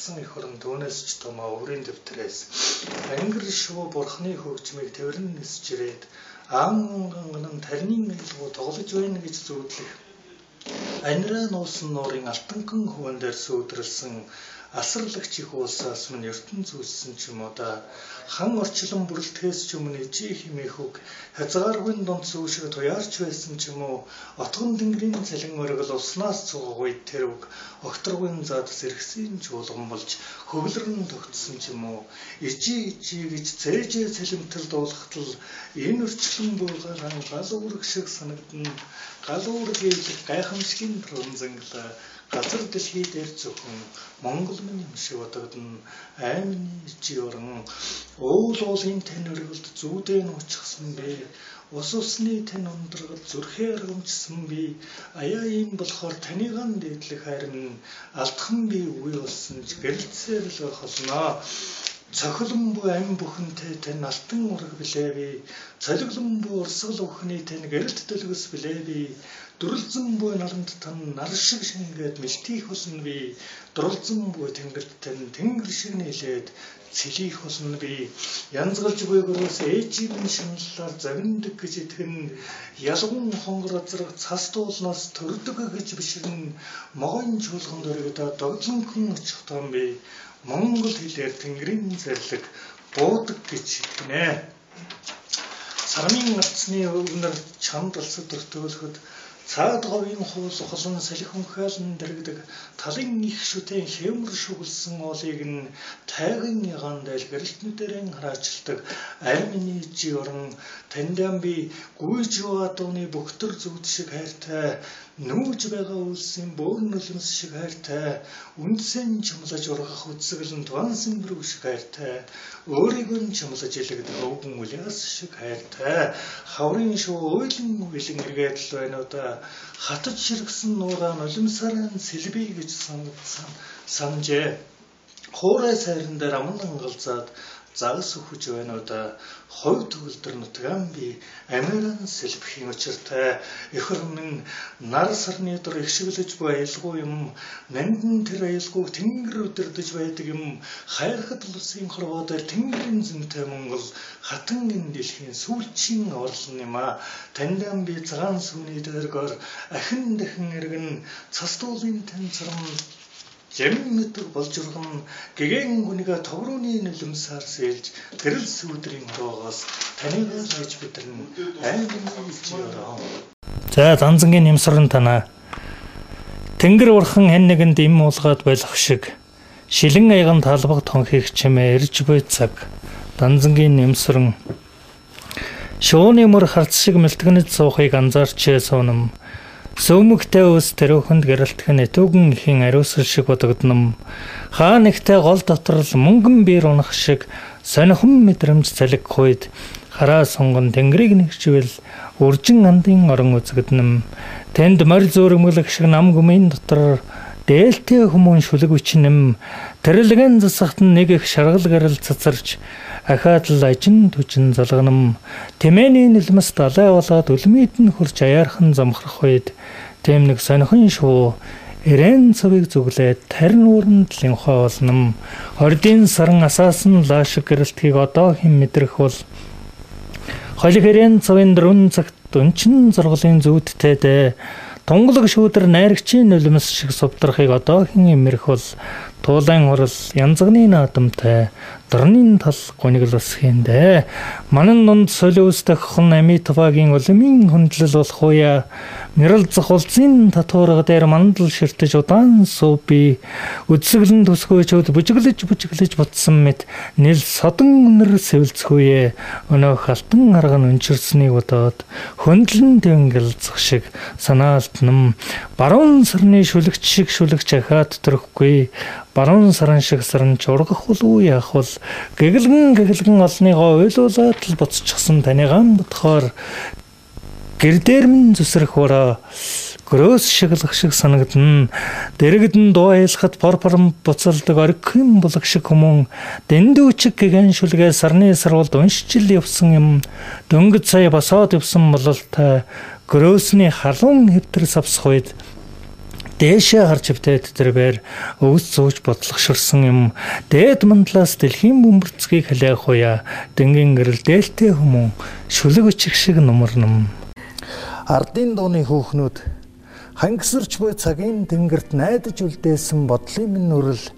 алдсан их орон түүнээс ч томоо өөрийн дэвтрээс. Ангир шүү бурхны хөгжмийг тэрэн нисж ирээд аанган тарнын айлгуу тоглож байна гэж зүудлэх. Анираа нуусан нуурын алтанхан хуван дээр сүйдрэлсэн асарлагч их уусаас минь ертөнц үүссэн ч юм уу да. Хан орчлон бүрэлдэхээс ч өмнө ижи химээх үг. Хязгааргүй дунд сүүшиг туяарч байсан ч юм уу. Отгон тэнгэрийн цалин өргөл уснаас цуггүй тэр үг. Огторгүй зад зэрэгсэн ч улган болж хөглөрн тогтсон ч юм уу. Ижи ижи гэж цээжээ цалимтал дуулахтал энэ өрчлөн буугаран гал үүрэг шиг санагдана. Гал үүрэг хийх гайхамшигын тронзанглаа газар дэлхий дээр зөвхөн Монгол минь юм шиг бодогдно. Аймны жиорон уул уулын тань өргөлд зүүдээ нуучсан бэ. Ус усны тань ундрагал зүрхээ аргамжсан би. Аяа юм болохоор таниган дээдлэх харин алдхан би үгүй болсон ч гэрэлцээр л холноо. Цохилон бу ам бүхэнтэй тань алтан ураг билээ би. Цолиглон бу урсгал өхний тань гэрэлт дэлгэс билээ би Дүрлзэн буй нарамд тан нар шиг шингээд мэлтийх болсон би. Дурлзэн буй тэнгэрт тань тэнгэр шиг нийлээд цэлийх болсон би. Янзгалж буй гөрөөс ээжийн шинэллаар завиндаг гэж итгэн ялгун хонгор азрах цас дуулнаас төрдөг гэж бишрэн могон чуулган дөрөгдө догдлонхон очих том би. Монгол хэлээр тэнгэрийн зарлиг буудаг гэж итгэнэ. Сармын арцны өвнөр чамд алсад төртөөлөхөд Цаад говийн хуус холон салхин хаалн дэрэгдэг талын их шүтэн хэмэр шүглсэн олыг нь тайган ягаан дайл гэрэлтнүүдэрэн хараачилдаг. Аймны жи орон таньдан би гүйж юадууны бөхтөр зүгт шиг хайртай нүүж байгаа үлсийн бөөр нулимс шиг хайртай үндсэн чамлаж ургах үсгэлэн туансан бүрэг шиг хайртай өөрийг нь чамлаж илэгдэх өвгөн үлээс шиг хайртай хаврын шүү ойлон бэлэн эргээд л байна уу да хатаж ширгсэн нуураа нулимсараа сэлбий гэж санагдсан санжээ хуурай сайран дээр амнан галзаад загас уу да? Хойд төгөлдөр нутгаан би? Американ сэлбэхийн учиртай. Эх орнын нар сарны дор ихшиглэж буй аялгүй юм. Нандин тэр аялгүй тэнгэр өдөрдөж байдаг юм. Хайрхад улсын хорвоодоор тэнгэрийн зэнтэй Монгол хатан энэ дэлхийн сүүлчийн орлон юм а. Таньдан би цагаан сүний дээргөр ахин дахин эргэн цас дуулын танцрам Жамин мэддэг болж урган гэгэн гүнийга товрууны нулимсаар сэлж гэрэл сүудрийн ороогоос таныг хийж бидэрн аймгийн ичээрөө. За занзангийн нэмсрэн танаа. Тэнгэр урхан хэн нэгэнд им уулгаад байх шиг шилэн аяган талбаг тонхийг чимээ ирж буй цаг данзангийн нэмсрэн шууны мөр харц шиг мэлтгэнэд суухыг анзаарчээ суунам Сөмөгтэй ус тэрөөхөнд гэрэлтэх нь этүүгэн ихийн ариусгал шиг бодогдном. Хаа нэгтэй гол дотор л мөнгөн биер унах шиг сонихон мэдрэмж цалиг хойд хараа сонгон тэнгэрийг нэгчвэл үржин андын орон үзэгдэнэм. Тэнд морь зөөрмөлөх шиг нам гүмийн дотор дээлтэй хүмүүн шүлэг бичнэм. Тэрэлгэн засахт нэг их шаргал гэрэл цацарч ахаад л ажин түчин залганам тэмээний нэлмэс далай болоод үлмийт нь хурж аяархан замхрах үед тэм нэг сонихон шүү Ирэн цавыг зүглээд тарин ууранд линхоо олном. Хордын саран асаасан лаашиг гэрэлтгийг одоо хэн мэдрэх бол холиг ирэн цавын дөрвөн цагт өнчин зурглын зүүдтэй дээ. Тунгалаг шүүдэр найрагчийн нулимс шиг сувдрахыг одоо хэн имэрх бол туулайн хурал янзганы наадамтай дорны тал гониглол усхэндэ манан дунд солиустах хон амитвагийн улмын хүндлэл болох уя нэрэлзэх улсын татварга дээр мандал ширтэж удаан сууби. Үдсгэлэн төсгөөчөд бүжиглэж бүжиглэж бутсан мэт нэл содон өнөр сэвэлцхүүе өнөө халтан арга нь өнчирснийг бодоод хөндлөн тэнгэлзэх шиг санаалтнам баруун сарны шүлэгч шиг шүлэгч ахаад төрөхгүй. Баруун саран шиг саран чургах болов яах бол гэгэлгэн гэгэлгэн олныгоо ойлуулаад л буцчихсан таниган бодохоор гэр дээр минь зүсрэх ураа гөрөөс шиглэх шиг санагдана. Дэрэгдэн дуу айлахад порпорм буцалдаг оргим булаг шиг хүмүүн дэндүүчиг гэгэн шүлгээ сарны сарвалд уншчил явсан юм. Дөнгөж сая басоод явсан бололтой гөрөөсний халуун хэвтэр савсах үед дээшээ харж битээд тэрээр өвс зүүж бодлогоширсан юм. Дээд мандлаас дэлхийн бөмбөрцгийг халиах уя дэнгийн гэрэл дээлтэй хүмүүн шүлэг өчиг шиг нумарнам. Ардын дууны хөөхнүүд хангисарч буй цагийн тэнгэрт найдаж үлдээсэн бодлын минь нүрэл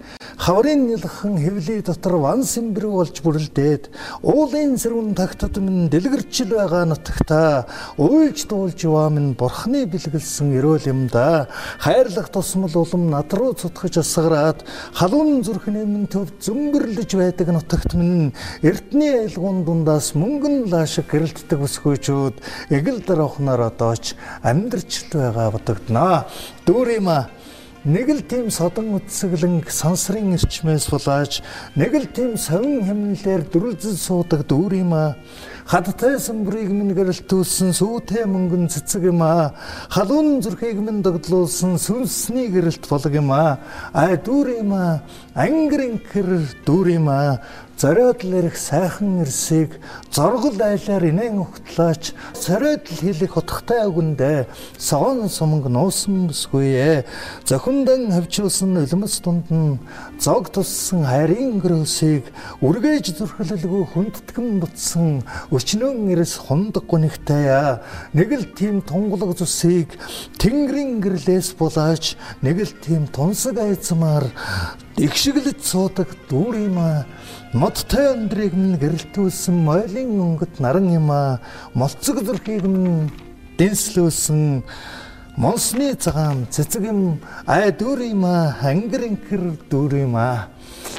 хаврын нэлхэн хэвлий дотор ван сэмбэр болж бүрлдээд уулын сэрүүн тагтад минь дэлгэрчл байгаа нутагта уйлж дуулж яваа минь бурхны бэлгэлсэн өрөөл юм да. Хайрлах тусмал улам над руу цутгаж асгараад халуун зүрхний минь төв зөмбөрлөж байдаг нутагт минь эртний айлгуун дундаас мөнгөн лаашиг гэрэлтдэг бүсгүйчүүд эгэл дарахнаар одооч амьдрчл байгаа бодогдноо дүүрима нэг л тийм содон үтсгэлэн сансрын эрчмээс булааж нэг л тийм совин хэмнэлээр дүрлзэл суудаг дүүр юм а хадтай самбрыг минь гэрэлтүүлсэн сүүтэй мөнгөн цэцэг юм а халуун зүрхийг минь догдлуулсан сүнсний гэрэлт болог юм а а дүүр юм а ангирын хэр дүүр юм а зориодл ирэх сайхан ирсийг зоргол айлаар инээн ухтлаач сориодл хийлэх утгатай үгэндээ согон суманг нуусан бүсгүй ээ зохиндан хавчруулсан өлмөс дунд нь зог туссан хайрын гөрөөсийг үргэж зүрхлэлгүй хүндэтгэн бутсан өчнөн эрэс хундаг гунигтай нэг л тийм тунгалаг зүсийг тэнгэрийн гэрлээс булааж нэг л тийм тунсаг айцмаар игшиглэж суудаг дүүр юм аа Модтой өндрийг минь гэрэлтүүлсэн мойлын өнгөт наран юм а молцог зүрхийг минь дэнслүүлсэн монсны цагаан цэцэг юм ай дүр юм а ангирэнхэр дүр юм а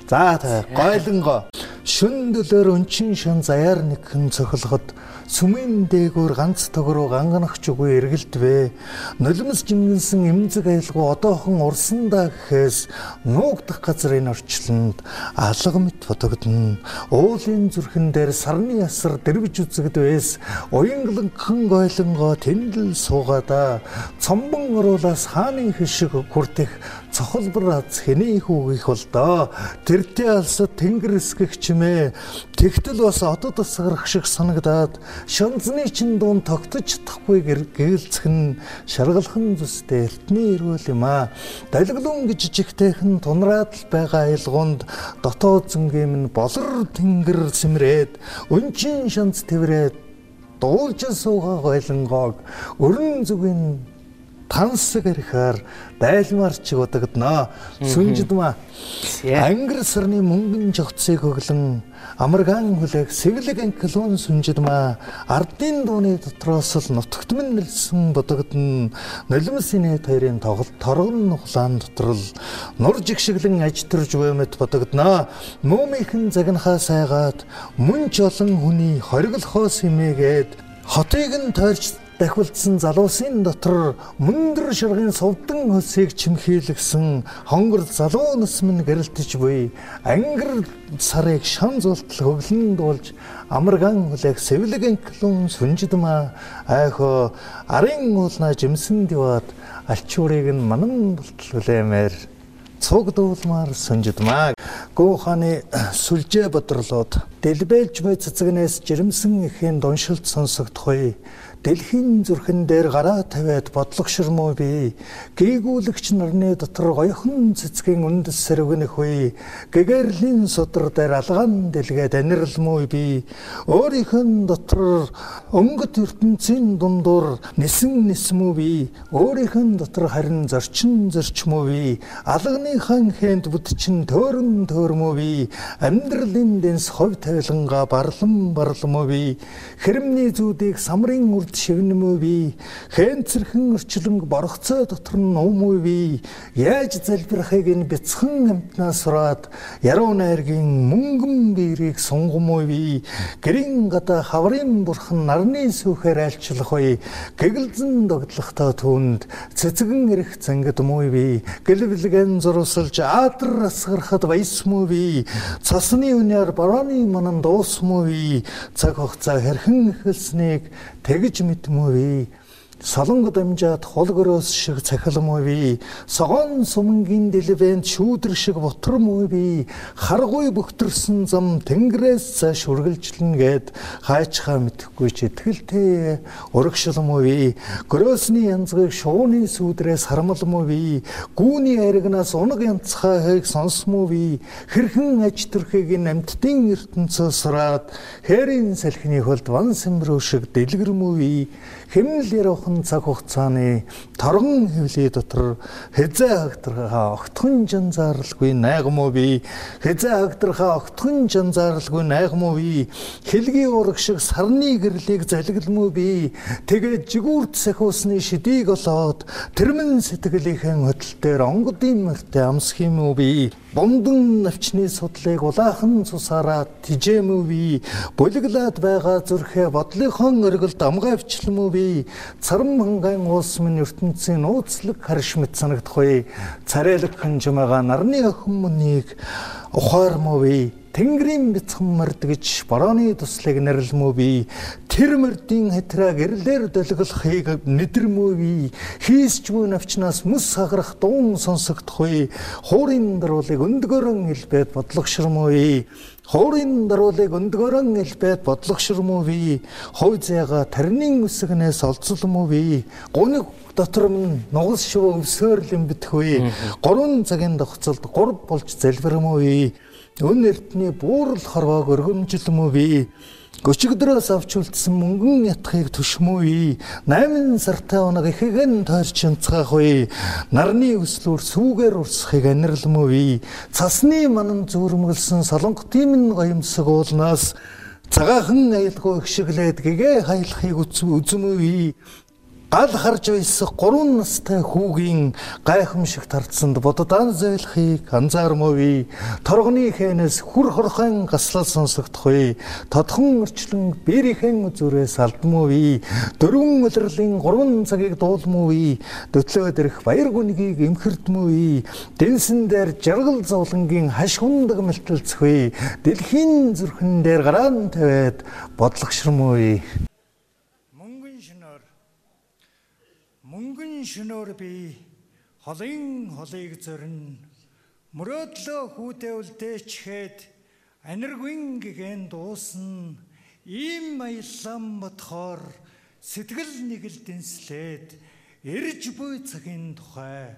за гойлонго шүн дөлөөр өнчин шан заяар нэг хэн сүмийн дээгүүр ганц төгрөө ганганахч үгүй эргэлдвэ. Нулимс жимгэнсэн эмзэг аялгүй одоохон урсандаа гэхээс нуугдах газрын орчлонд алга мэт бодогдно. Уулын зүрхэн дээр сарны ясар дэрвж үзэгдвэс уянгланхан гойлонгоо тэндэл суугаада цомбон оруулаас хааны хишиг хүртэх цохолбор аз хэний хүүгийх бол доо. Тэртээ алсад тэнгэр эсгэгчмээ тэгтэл бас одод асгарах шиг санагдаад шанзны чин дуун тогтож чадахгүй гэлцэх нь шаргалхан зүстэй эртний ирүүл юм а далиглуун гэж жижигтэйхэн тунраад л байгаа айлгуунд дотоод зөнгийн нь болор тэнгэр сэмрээд өнчин шанц тэврээд дуулж суугаа гойлонгоог өрн зүгийн тансаг ирэхээр байлмаар чиг удагдана. Сүнжидма ангар сарны мөнгөн жогцыг хөглөн амаргаан хүлээх сэглэг анклон сүнжидма ардын дууны дотроос л нутагтмэн нэлсэн бодогдно. Нулимсны хоёрын тоглолт торгон нухлаан дотор л нур жигшиглэн ажтарж баймэд бодогдно. Мөмийнхэн загнахаа сайгаад мөн ч олон хүний хориглохоос хэмээгээд хотыг нь тойрч дахиулдсан залуусын дотор мөндөр ширгийн сувдан хөсийг чимхийлгсэн хонгор залуу нас минь гэрэлтэж буй. Ангар сарыг шан зултал хөглөн дуулж амарган хүлээх сэвлэгэн клун сүнжидма айхо арын уулна жимсэн диваад алчуурыг нь манан бултал хүлээмээр цуг дуулмаар сүнжидма гууханы сүлжээ бодрлоод дэлбэлж буй цэцгнээс жирэмсэн ихийн дуншилт сонсогдохой Дэлхийн зүрхэн дээр гараа тавиад бодлогоширмоо би. Гээгүүлэгч нарны дотор гоёхон цэцгийн үндэс сэрвгэнэх үе. Гэгэрлийн судар дээр алгаан дэлгээд аниралмоо би. Өөрийнх нь дотор өнгөт ертөнцийн дундуур нисэн нисмүү би. Өөрийнх нь дотор харин зорчин зорчмоо би. Алганыхан хэнд бүтчин төөрөн төөрмөө би. Амьдралын дэнс хов тавиланга барлан барлмоо би. Хэрэмний зүүдийг самрын үрд шивнэмүү би хэнцэрхэн өрчлөнг боргоцоо дотор нь нуумүү би яаж залбирахыг нь бяцхан амтнаас сураад яруу найргийн мөнгөн биерийг сунгамуу би гэрийн гадаа хаврын бурхан нарны сүхээр айлчлах бай гэгэлзэн догдлохтой түнд цэцгэн ирэх зангид муу би гэлбэлгэн зурсалж аадар асгарахад баясмуу би цасны үнээр барооны манан дуусмуу би цаг хугацаа хэрхэн эхэлснийг тэгж ultimate movie. Мэдмүү солонго дамжаад холгороос шиг цахилмуу би. Согоон сумгийн дэлбэнд шүүдэр шиг ботрмуу би. Харгуй бөхтөрсөн зам тэнгэрээс цааш үргэлжлэн гээд хайчхаа мэдхгүй ч итгэлтэй урагшилмуу би. Гөрөөсний янзгыг шууны сүудрээс харамлмуу би. Гүүний аригнаас унаг янцхаа хайг сонсмуу би. Хэрхэн аж төрхийг намтдын ертөнцөөс сураад хээрийн салхины хөлд ван сэмрүү шиг дэлгэрмүү би хэмнэл яруухан цаг хугацааны торгон хөвлий дотор хэзээ хагдрахаа огтхон жанзаарлгүй найгмуу би. Хэзээ хагдрахаа огтхон жанзаарлгүй найгмуу би. Хэлгийн ураг шиг сарны гэрлийг залгилмуу би. Тэгээд жигүүрт сахиусны шидийг олоод тэрмэн сэтгэлийнхэн хөдөл дээр онгодын мөртөө амсх юм уу би. Бомдон навчны судлыг улаахан цусаараа тижээмүү би. Булиглаад байгаа зүрхээ бодлынхон өргөлд амгаавчлмүү би царам хангайн уус минь ертөнцийн нууцлаг харш мэт санагдахгүй царайлаг ханжмага нарны охин мөнийг ухаармуу би Тэнгэрийн бяцхан морд гэж борооны туслыг нэрлэмүү би тэр мордын хатраа гэрлэр долгилохыг нэдэрмүү би хийсчмүү навчнаас мэс хагарах дуун сонсогдохгүй хуурын даруулыг өндгөрөн хэлбэд бодлогошрмүү би Хуурын даруулыг өндгөрөн элбэд бодлогошрмүү би хой зяга тарнын үсгнээс олцолмүү би гуниг дотор минь нугас шив өвсөөр юм битгүй гурван цагийн тогтцолд гурав болж залбирмүү өн эртний буурал хорвоог өргөмжлөмөө би Гөчигдрөөс авч үлдсэн мөнгөн ятхыг төшмөө. 8 сартай оног ихэгэн тойрч янцгаахгүй. Нарны өслөөр сүүгээр урсахыг анирламөө. Цасны манан зүрмгэлсэн солонгот тимэн гоёмсог уулнаас цагаахан аялгүй ихшиглээд гэгээ хаялахыг үзмөө гал харж байсан 3 настай хүүгийн гайхамшиг тардсанд бододан зөөлхийг анзаармовь. Торгоны хэнээс хүр хорхон гаслал сонсогдохгүй. Тодхон өрчлөн бэрийнхэн зүрээс алдмовь. Дөрвөн улирлын 3 цагийг дуулмовь. Дөтлөөд ирэх баяр гүнгийг эмхэрдмовь. Дэнсэн дээр жаргал зовлонгийн хаш хундаг мэлтэлцгүй. Дэлхийн зүрхэн дээр гараан тавиад бодлогшрмовь. Мөнгөн шөнөөр би холын холыг зорин мөрөөдлөө хүүдээ үлдээчгээд аниргүйн гэгэн дуусна. Ийм маяллам бодхоор сэтгэл нэгэл дэнслээд эрж буй цагийн тухай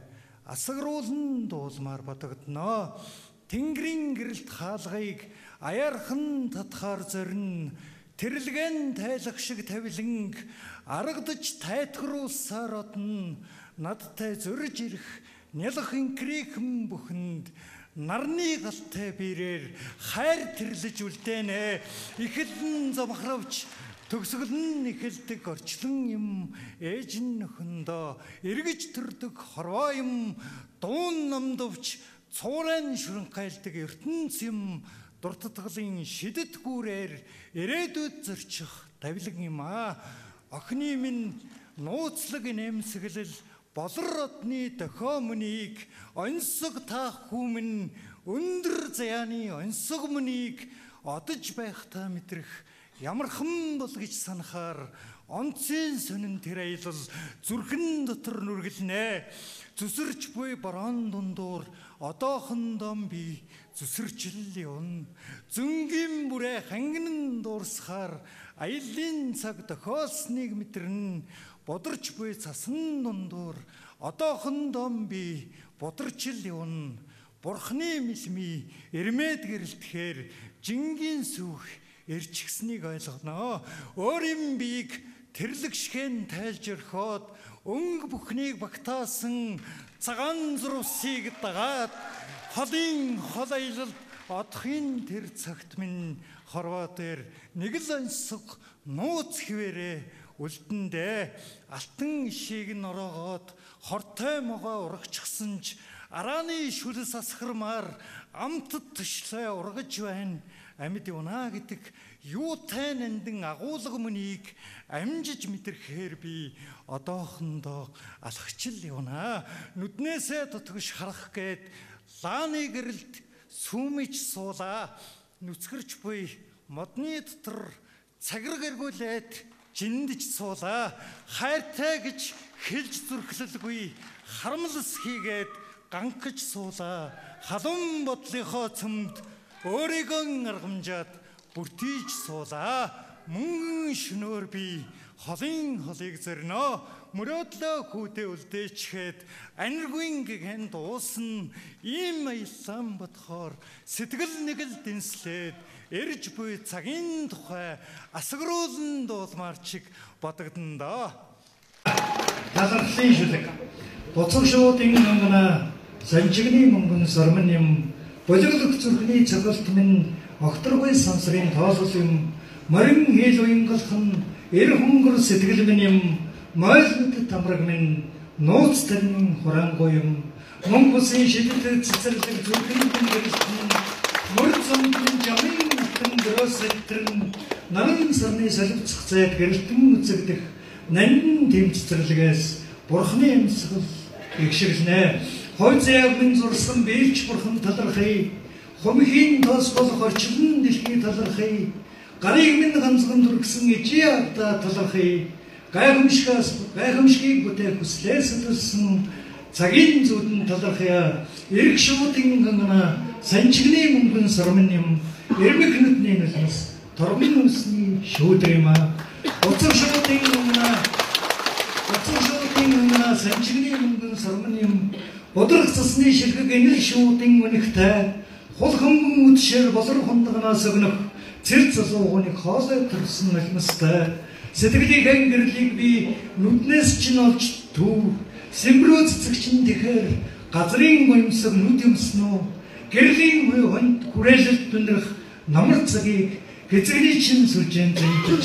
асагруулн дуулмаар бодогдноо тэнгэрийн гэрэлт хаалгыг аяархан татхаар зорин Тэрлэгэн тайлах шиг тавиланг аргадж тайтгаруулсаар одно надтай зөрж ирэх нялх инкрикэн бүхэнд нарны галтай бирээр хайр тэрлэж үлдээнэ ихэдэн замхравч төгсгөлн нэхэлдэг орчлон юм ээж нөхөндөө эргэж төрдөг хорвоо юм дуун намдвч цуурайн шүрэн гайлдаг ертөнц юм дуртатгалын шидэт гүүрээр ирээдүйд зорчих тавилаг юм аа. Охины минь нууцлаг нэмсэглэл болор одны дохио мөнийг онцог таах хүмүн өндөр заяаны онцог мөнийг одож байх та мэдрэх ямархан бол гэж санахаар онцын сонин тэр аялал зүрхэн дотор нүргэлнэ. Зүсэрч буй борон дундуур одоохондоо би зүсэрчл явна. Зөнгийн бүрэ хангин дуурсахаар аялын цаг тохиолсныг мэдэрнэ бодорч буй цасан дундуур одоохондоо би бодорчл явна бурхны мэлми эрмэд гэрэлтэхээр жингийн сүх эрчгсэнийг ойлгоно. Өөрийн биеийг тэрлэгшхэн тайлж өрхөөд өнг бүхнийг багтаасан цагаан зурвсыг дагаад холын хол аялалд одохын тэр цагт минь хорвоо дээр нэг л онцог нууц хിവэрэ үлдэндээ алтан ишийг нь ороогоод хортой могоо урагчсан ч арааны шүлс асхармаар амтд төшлөө ургаж байна амьд юна гэдэг юутай нандин агуулга мөнийг амжиж мэдрэхээр би одоохондоо алхачил явна. Нүднээсээ тутгш харах гээд лааны гэрэлд сүмэж суулаа. Нүцгэрч буй модны дотор цаграг эргүүлээд жиндж суулаа хайртай гэж хэлж зүрхлэлгүй харамлас хийгээд ганхаж суулаа халуун бодлынхоо цөмд өөрийгөө аргамжаад бүртийж суулаа мөнгөн шөнөөр би холын холыг зөрнө мөрөөдлөө хүүтэй үлдээчгээд аниргүй гэгэн дуусна. Ийм аялсан бодхоор сэтгэл нэг л дэнслээд эрж буй цагийн тухай асгаруулн дуулмаар чиг бодогдно доо талархлын шүлэг. Буцаг шуудын өнгөнө санчигны мөнгөн сормон юм болиглог зүрхний цоголт минь огторгүй сансрын тоолол юм морин хэл уянгалхан эр хөнгөр сэтгэл минь юм мойлмт тамраг минь нууц юм мөн бүсийн шидэт цэцэрлэг зүрхний гэрэлтэн мөр зомдын жамын натан дөрөсөтрэн наран сарны солилцох зайд гэрэлтэн үзэгдэх нандин тэмцэрлэгээс бурхны амьсгал игшиглэнэ хойц яг минь зурсан бэлч бурхан талархъя. Хумхийн тос болох орчлон дэлхий талархъя. Гарыг минь ганцхан дүргсэн ижи авда талархъя гайхамшигаас гайхамшигыг бүтээх хүслээ сэтгэлсэн цагийн зүудэн талархъя эрг шуудын гангана санчигны мөнгөн сармын юм эрмэг нүдний нэлмэс торгын үсний а уцар шуудын гангана уцар шуудын гангана санчигны мөнгөн сармын юм Бодрох цасны шилхэг энэл шуудын үнэгтэй хул хөнгөн үдшээр болор хундагнаас өгнөх цэр цасуугыг хоолой төрсөн нулимстай сэтгэлийн гэрлийг би нүднээс чинь олж төв. Сэмрүү цэцэгчин тэгэхээр газрын гоёмсог нүд юмсноо. Гэрлийн буй хонд хүрээлэлт дүнрэх намар цагийг хэзэгний чин сүлжээн зэнтэж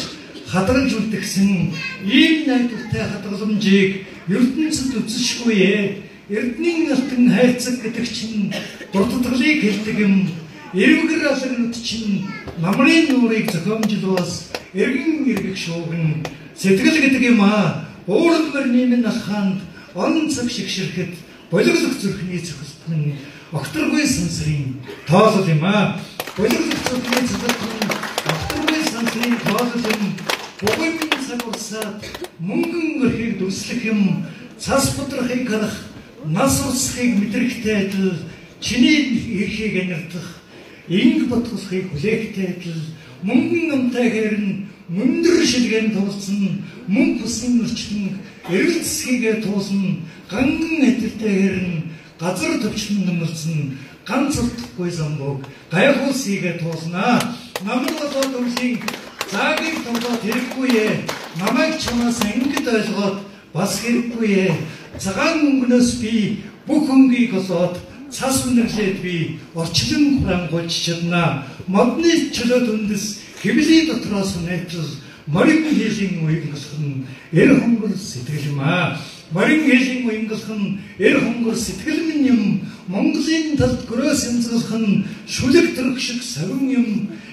хадгалж үлдгэсэн. Ийм найдвартай хадгаламжийг ертөнцид үзэшгүй ээ Эрдний алтан хайрцаг гэдэг чинь дурдтгалыг хэлдэг юм. Эрвгэр алгнууд чинь намрын нуурыг зохиомжлоос эргэн эргэх шууган сэтгэл гэдэг юм аа. Уурал мөрний минь алхаанд он цаг шигшрэхэд болиглох зүрхний цохилтон огторгүй сансрын тоолол юм аа. Болиглох зүрхний цохилтон огторгүй сансрын тоолол юм. Минь цаг урсаад мөнгөн өрхийг дүрслэх юм. Цас будрахыг харах нас усхийг мэдрэхтэй адил чиний эрхийг анирдах инг ботхосхийг хүлээхтэй адил мөнгөн амтай хэрэн мөндөр шилгэн туулсан мөн бүсийн өрчлөн эргэлцхийгээ туулсан ганган адилтай хэрэн газар төвчлөн нэмэлсэн ганц утгагүй замбог гайхуулсыгээ туулнаа намар болоод үрлийн заагийг тоглоод хэрэггүй ээ намайг чамаас ангид ойлгоод бас хэрэггүй. Ээ цагаан мөнгнөөс би бүх өнгийг олоод цас үнэрлээд би орчлон хураангуйч чадна. Модны чөлөөт үндэс хэвлийн дотроос найтал морин хийлийн уянгалах нь эр хонгор сэтгэл юм аа. Морин хийлийн уянгалах нь эр хонгор сэтгэл минь юм. Монголын талд гөрөөс янзлах нь шүлэг төрөх шиг савин юм.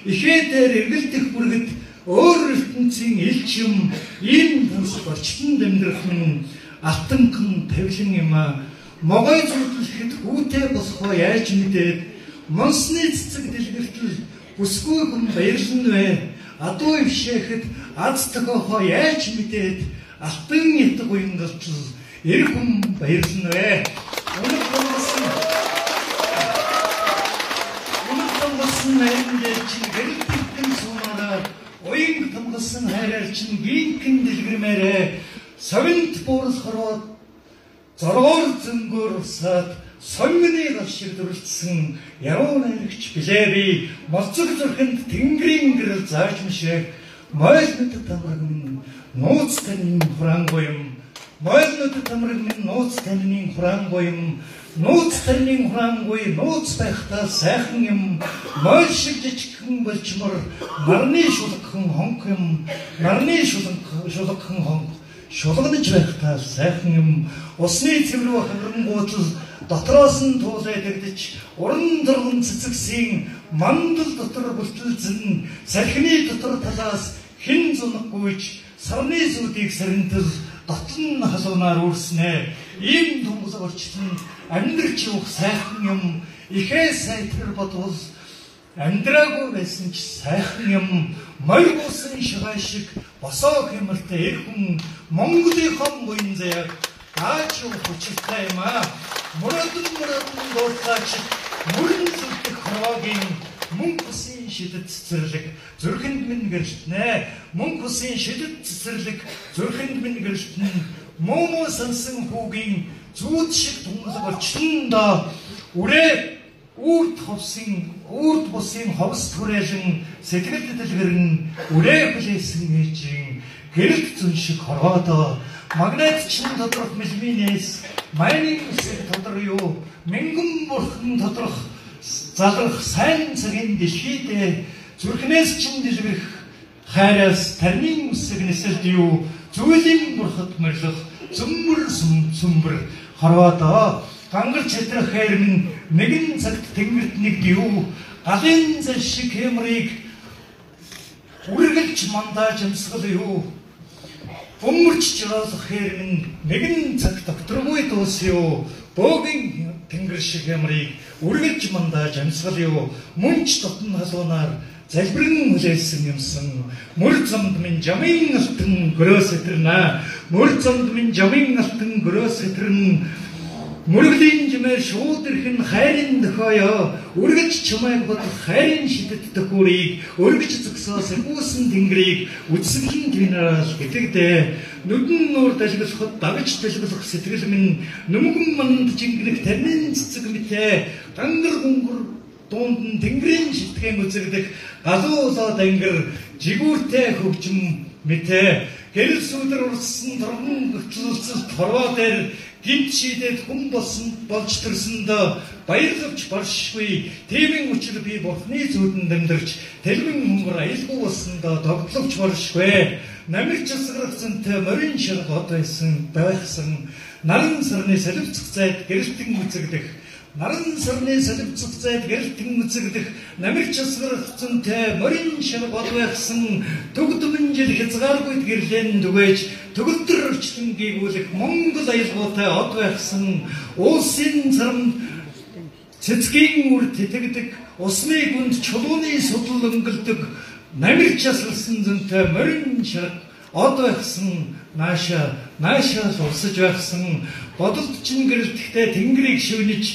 Ихээ дээр эргэлдэх бүргэд өөр ертөнцийн элч юм. Ийм тас орчлон дэмдрэх нь алтанхан тавилан юм а могой зүтлэхэд хүүтэй босхоо яаж мэдээд монсны цэцэг дэлгэртэл бүсгүй хүн баярлан вэ? Адуу ившээхэд аз тохиохоо яаж мэдээд алтан ятг уянгалч эр хүн баярлан вэ? Өнөр болсон өнөр болсон найранд чинь гэрэлтэн сумаараа уянг томголсон хайраар чинь гинхэн дэлгэрмээрээ совинт буурсгараад зоргоор зөнгөөр усаад сонмны гашиг дүрлцсэн яруу найрагч билээ би моцог зүрхэнд тэнгэрийн гэрэл зааж мшээ мойлнод тамраг минь нууц тань хураангүй юм мойлнод тамраг минь нууц таны хураангүй юм нууц таны хураангүй нууц байхдаа сайхан юм мойл шиг жижигхэн болчмор нарны шулгхан хонх юм нарны шулгхан шулгхан хонх шулгадж байхдаа сайхан юм усны цэврүү хангангуудл дотроос нь туулаад ирдэж уран дурган цэцэгсийн мандал дотор бүлтэлзэн сархины дотор талаас хэн зунаггүйж сарны зүудийг сарнтал дотлон халуунаар үрснэ. Ийм тунгалаг орчлон амьдрч явах сайхан юм ихээ сайтар бодвол амьдраагүй байсан ч сайхан юм. Морь буусан шигаа шиг босоо хэмэлтэй эр хүн Монголынхон буян заяаг аач юу хүчтэй юм аа. Мөрөдөн мөрөдөн дууцаач мөрөн зүтг хороогийн мөн хүсийн шидэт цэцэрлэг. Зүрхэнд минь гэрэлтнэ. Мөн хүсийн шидэт цэцэрлэг. Зүрхэнд минь гэрэлтнэ. Муу муу сансан хүүгийн зүүд шиг тунгалаг болчихно үрээ үрд ховсын үрд бусын ховс түрээлэн сэтгэл дэлгэрэн үрээ хүлээсэн ээжийн гэрэлт зүн шиг хорвоодоо магнит чин тодорх мэлминээс майнын үсэг тодор юу? Мэнгэн бурхан тодорх залрах сайн цагийн дэлхийдээ зүрхнээс чин дэлгэх хайраас тарны үсэг нэсэлт юу? Зүйлийн бурхад мөрлөх зүмбэр сүмбэр. Хорвоодоо гангарч хэтрэх хайр минь нэгэн цагт тэнгэрт нэг див галын зал шиг хэмрийг үргэлж мандаж амсгал юу бөмбөрч жироолох хайр минь? Нэгэн цагт докторгүй дуус юу? Бөөгийн тэнгэр шиг хэмрийг үргэлж мандаж амсгал юу? Мөнч дотн халуунаар залбирэн хүлээсэн юмсан. Мөр замд минь жамын алтан гөрөөс өтрнэ мөр замд минь жамын алтан гөрөөс өтрнэ Мөргөлийн жимээр шууд ирхэн хайрын дөхөөё. Үргэж чамайг бод хайрын шидэт төхөрийг өргөж зөксөөс үүсэн тэнгэрийг үдсгэлэн генерал гэтэгдээ. Нүдэн нуур далгалахад дагаж далгалах сэтгэл минь нүмгэн манд жингэнэх тарнын цэцэг мэтэ дангар гүнгэр дунд нь тэнгэрийн шитгэн үзэгдэх галуу улаа дангар жигүүртэй хөгжим мэтэ гэрэл сүдэр урсан торгон гөтлөлцөл торвоо дээр гинт шийдээд хүн болсон болж төрсөндөө баярлавч болшгүй. Тиймийн учир би бурхны зүудэнд амьдарч тэрмэн хөнгөр аялгүй болсондоо тогтловч болшгүй. Намирч засгарцантай морин ширг хот байсан байхсан. Наран сарны солилцох зайд гэрэлтэн үзэгдэх наран сарны солилцох зайд гэрэлтэн үзэгдэх намирч засгарцантай морин ширг хот байхсан төгдмөн жил хязгааргүй гэрлэн дүгэж төгөлдөр орчлон гүйгүүлэх Монгол аялгаутай од байхсан улсын царам цэцгийн үр тэтгдэг усны гүнд чулууны судал өнгөлдөг намирч ясалсан зөнтэй морин шарг од байхсан нааша нааша улсаж байхсан бодолд чин гэрэлтэхтэй тэнгэрийг шивнэж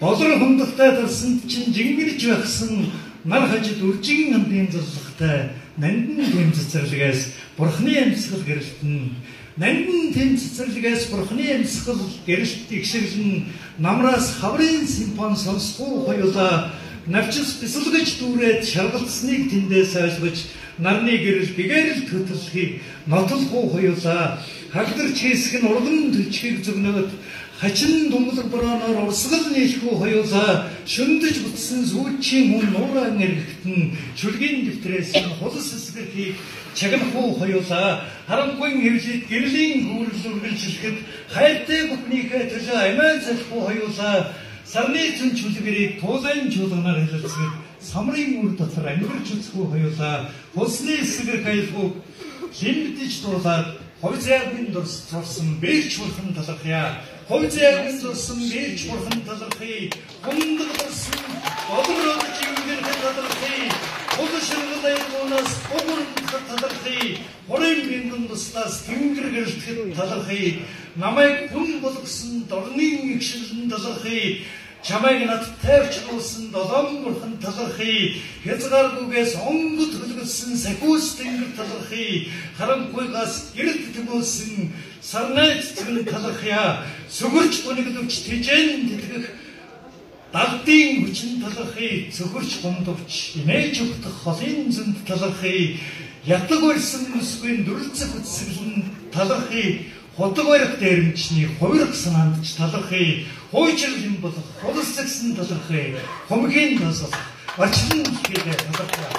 болор хөндлөлтэй тарсанд чин жингэрж байхсан нар хажид үржин амдын зуллагтай нандин тэм цэцэрлэгээс бурхны амьсгал гэрэлтэн. Нандин тэм цэцэрлэгээс бурхны амьсгал гэрэлт игшэглэн намраас хаврын симфон сонсгүй хоёулаа навчс бисэлгэж дүүрээд шаргалцсныг тэндээс ойлгож нарны гэрэл бигэрэл төтөлхийг нотлохгүй хоёулаа хагдарч хийсэх нь урган төчхийг зөвнөөд хачин думлаг борооноор урсгал нийлхүү хоёулаа шүндэж бутсан сүүчийн хүн нууран эргэхтэн чүлгийн дэвтрээс хулс эсгэрхийг чагнахуу хоёулаа харанхуйн хэвлэлд гэрлийн гүүрэл үргэлжилэхэд хайртай бүхнийхээ төлөө амиа залхуу хоёулаа сарны зүн чүлгэрийг туулайн чуулганаар хэлэлцгээд самрын үр дотор амьдарч үзэхүү хоёулаа хулсны эсгэр хайлхуу химдэж дуулаад ховь зайгийн дурс цорсон бэлч бурхан талархъя дурсан бэлч бурхан талархъя хүндэл дурсан болроод жингэр талархъя хол ширгэлээ дуунаас огөр талархъя хорын биндэн тустаас тэнгэр гэрэлтгэд талархъя намайг хүн болгосон дорны игшилэн талархъя чамайг над тавьж дуусан долоон бурхан талархъя хязгааргүйгээс онгод хөлгөлсөн сахиус тэнгэр талархъя харанхуйгаас гэрэлт төгөөсөн сарнайд цэцгэн талархъя сүгэрч гүнэглөвч тэжэн тэтгэх Далдын хүчин талархъя цөхөрч гомдовч имэж өгдөх холын зөнд талархъя ятг барьсан нүсгүй дүрлцэх үтсгэлэн талархъя Худаг барих дээрэмчний хувирах санаанд ч талархъя. Хойчрал юм болох хулс зэгсэн талархъя. Хумгийн тасал. Орчлон хийгээ талархъя.